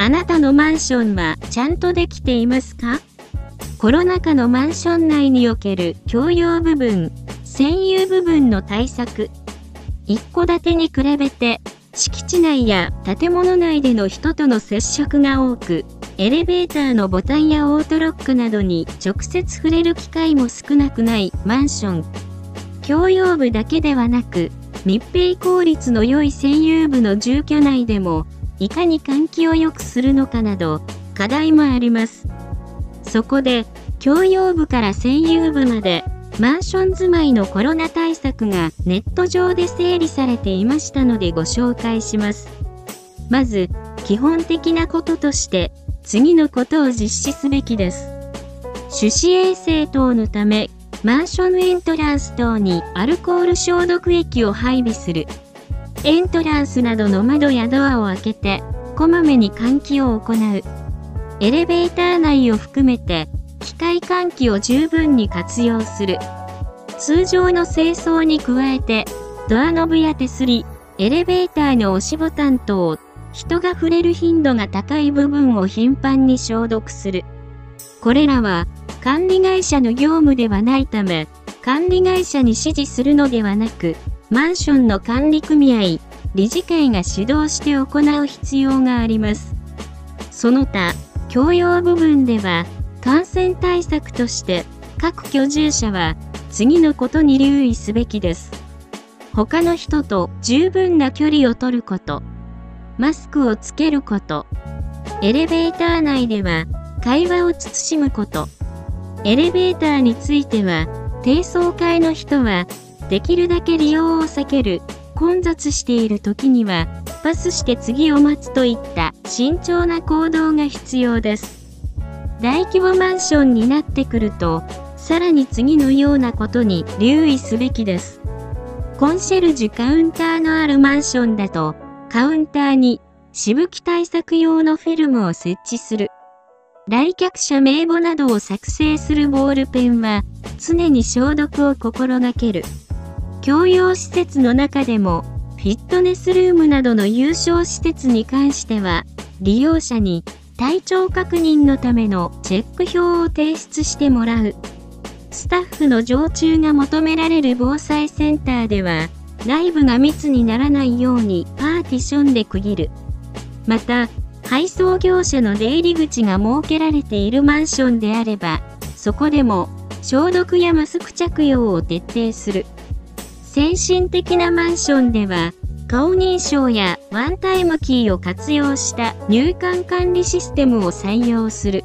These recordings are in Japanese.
あなたのマンションはちゃんとできていますか？コロナ禍のマンション内における共用部分、占有部分の対策。一戸建てに比べて、敷地内や建物内での人との接触が多く、エレベーターのボタンやオートロックなどに直接触れる機会も少なくないマンション。共用部だけではなく、密閉効率の良い占有部の住居内でも、いかに換気を良くするのかなど、課題もあります。そこで、共用部から占有部まで、マンション住まいのコロナ対策がネット上で整理されていましたのでご紹介します。まず、基本的なこととして、次のことを実施すべきです。手指衛生等のため、マンションエントランス等にアルコール消毒液を配備する。エントランスなどの窓やドアを開けて、こまめに換気を行う。エレベーター内を含めて、機械換気を十分に活用する。通常の清掃に加えて、ドアノブや手すり、エレベーターの押しボタン等、人が触れる頻度が高い部分を頻繁に消毒する。これらは、管理会社の業務ではないため、管理会社に指示するのではなく、マンションの管理組合、理事会が主導して行う必要があります。その他、共用部分では、感染対策として各居住者は次のことに留意すべきです。他の人と十分な距離を取ること、マスクをつけること、エレベーター内では会話を慎むこと、エレベーターについては低層階の人はできるだけ利用を避ける、混雑している時には、パスして次を待つといった慎重な行動が必要です。大規模マンションになってくると、さらに次のようなことに留意すべきです。コンシェルジュカウンターのあるマンションだと、カウンターにしぶき対策用のフィルムを設置する。来客者名簿などを作成するボールペンは、常に消毒を心がける。共用施設の中でも、フィットネスルームなどの有償施設に関しては、利用者に体調確認のためのチェック表を提出してもらう。スタッフの常駐が求められる防災センターでは、内部が密にならないようにパーティションで区切る。また、配送業者の出入り口が設けられているマンションであれば、そこでも消毒やマスク着用を徹底する。先進的なマンションでは、顔認証やワンタイムキーを活用した入館管理システムを採用する。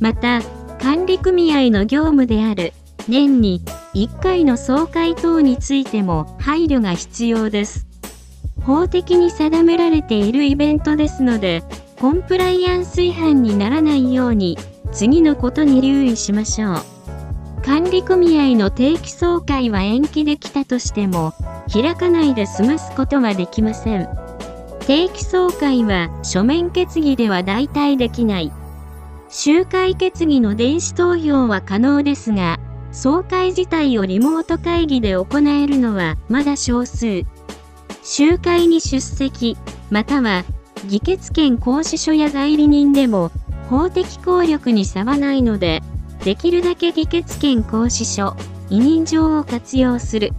また、管理組合の業務である年に1回の総会等についても配慮が必要です。法的に定められているイベントですので、コンプライアンス違反にならないように、次のことに留意しましょう。管理組合の定期総会は延期できたとしても、開かないで済ますことはできません。定期総会は書面決議では代替できない。集会決議の電子投票は可能ですが、総会自体をリモート会議で行えるのはまだ少数。集会に出席、または議決権行使書や代理人でも法的効力に差はないので、できるだけ議決権行使書、委任状を活用する。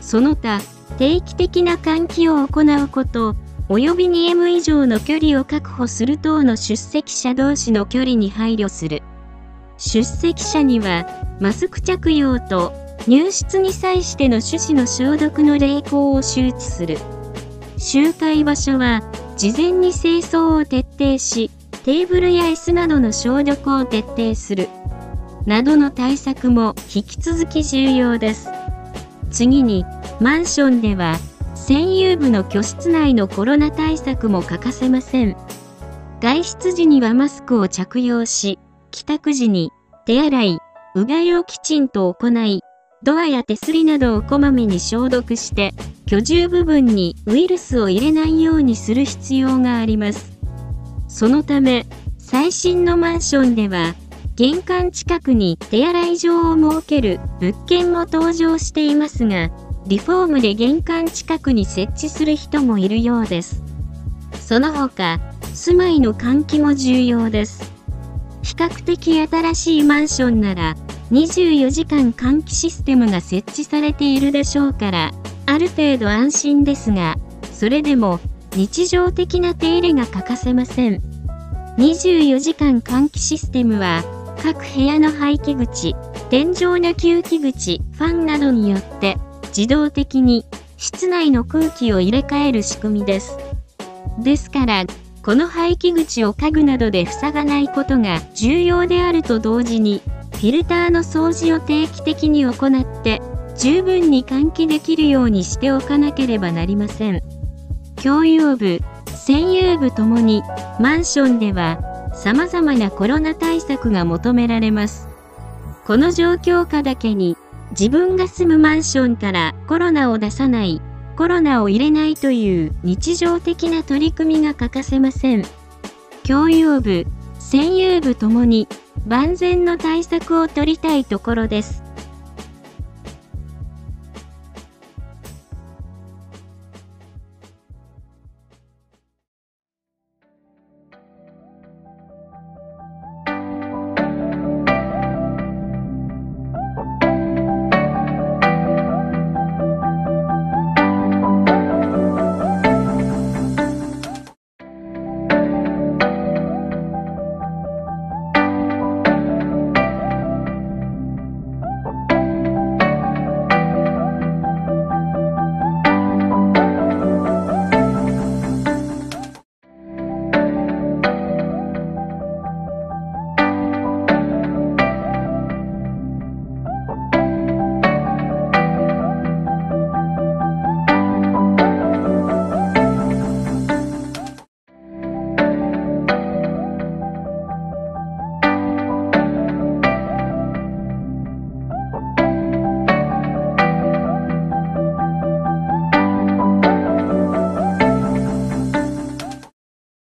その他、定期的な換気を行うこと、及び 2M 以上の距離を確保する等の出席者同士の距離に配慮する。出席者には、マスク着用と入室に際しての手指の消毒の励行を周知する。集会場所は、事前に清掃を徹底し、テーブルや椅子などの消毒を徹底する。などの対策も引き続き重要です。次に、マンションでは、占有部の居室内のコロナ対策も欠かせません。外出時にはマスクを着用し、帰宅時に手洗い、うがいをきちんと行い、ドアや手すりなどをこまめに消毒して、居住部分にウイルスを入れないようにする必要があります。そのため、最新のマンションでは、玄関近くに手洗い場を設ける物件も登場していますが、リフォームで玄関近くに設置する人もいるようです。その他、住まいの換気も重要です。比較的新しいマンションなら、24時間換気システムが設置されているでしょうから、ある程度安心ですが、それでも日常的な手入れが欠かせません。24時間換気システムは、各部屋の排気口、天井の吸気口、ファンなどによって自動的に室内の空気を入れ替える仕組みです。ですから、この排気口を家具などで塞がないことが重要であると同時に、フィルターの掃除を定期的に行って、十分に換気できるようにしておかなければなりません。共用部、占有部ともに、マンションでは、様々なコロナ対策が求められます。この状況下だけに、自分が住むマンションからコロナを出さない、コロナを入れないという日常的な取り組みが欠かせません。共用部、専有部ともに万全の対策を取りたいところです。